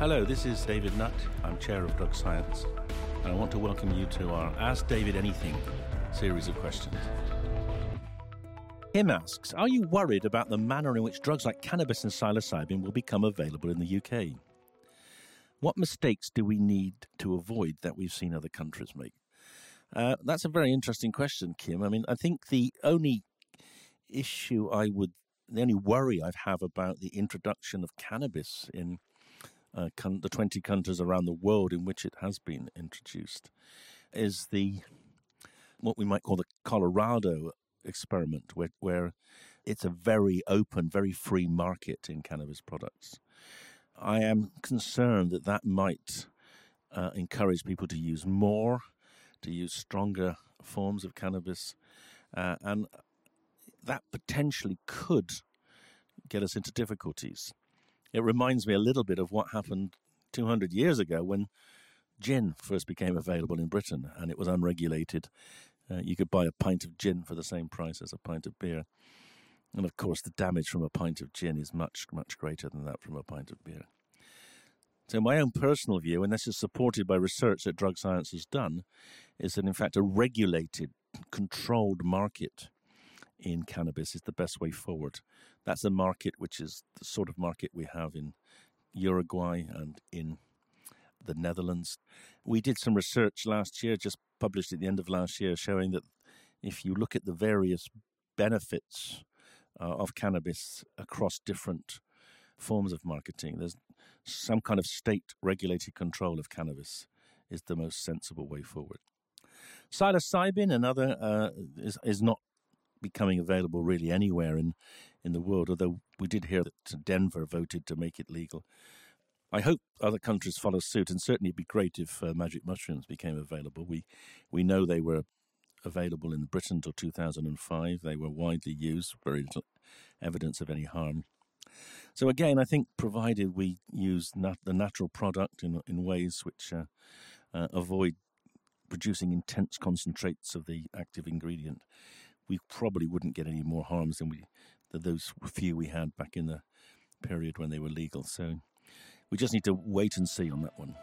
Hello, this is David Nutt. I'm Chair of Drug Science, and I want to welcome you to our Ask David Anything series of questions. Kim asks Are you worried about the manner in which drugs like cannabis and psilocybin will become available in the UK? What mistakes do we need to avoid that we've seen other countries make? Uh, that's a very interesting question, Kim. I mean, I think the only issue I would, the only worry I'd have about the introduction of cannabis in uh, the 20 countries around the world in which it has been introduced is the what we might call the Colorado experiment, where, where it's a very open, very free market in cannabis products. I am concerned that that might uh, encourage people to use more, to use stronger forms of cannabis, uh, and that potentially could get us into difficulties. It reminds me a little bit of what happened 200 years ago when gin first became available in Britain and it was unregulated. Uh, you could buy a pint of gin for the same price as a pint of beer. And of course, the damage from a pint of gin is much, much greater than that from a pint of beer. So, my own personal view, and this is supported by research that drug science has done, is that in fact a regulated, controlled market in cannabis is the best way forward. That's a market which is the sort of market we have in Uruguay and in the Netherlands. We did some research last year, just published at the end of last year, showing that if you look at the various benefits uh, of cannabis across different forms of marketing, there's some kind of state regulated control of cannabis is the most sensible way forward. Psilocybin, another, uh, is, is not becoming available really anywhere in, in the world, although we did hear that Denver voted to make it legal. I hope other countries follow suit, and certainly it'd be great if uh, magic mushrooms became available. We we know they were available in Britain until 2005. They were widely used, very little evidence of any harm. So again, I think provided we use nat- the natural product in in ways which uh, uh, avoid producing intense concentrates of the active ingredient, we probably wouldn't get any more harms than we than those few we had back in the period when they were legal. So we just need to wait and see on that one.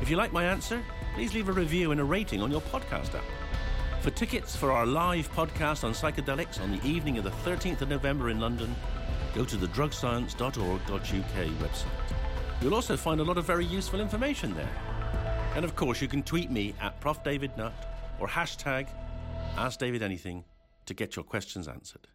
If you like my answer, please leave a review and a rating on your podcast app. For tickets for our live podcast on psychedelics on the evening of the 13th of November in London, go to the drugscience.org.uk website. You'll also find a lot of very useful information there. And of course, you can tweet me at Prof. David Nutt or hashtag Ask David Anything to get your questions answered.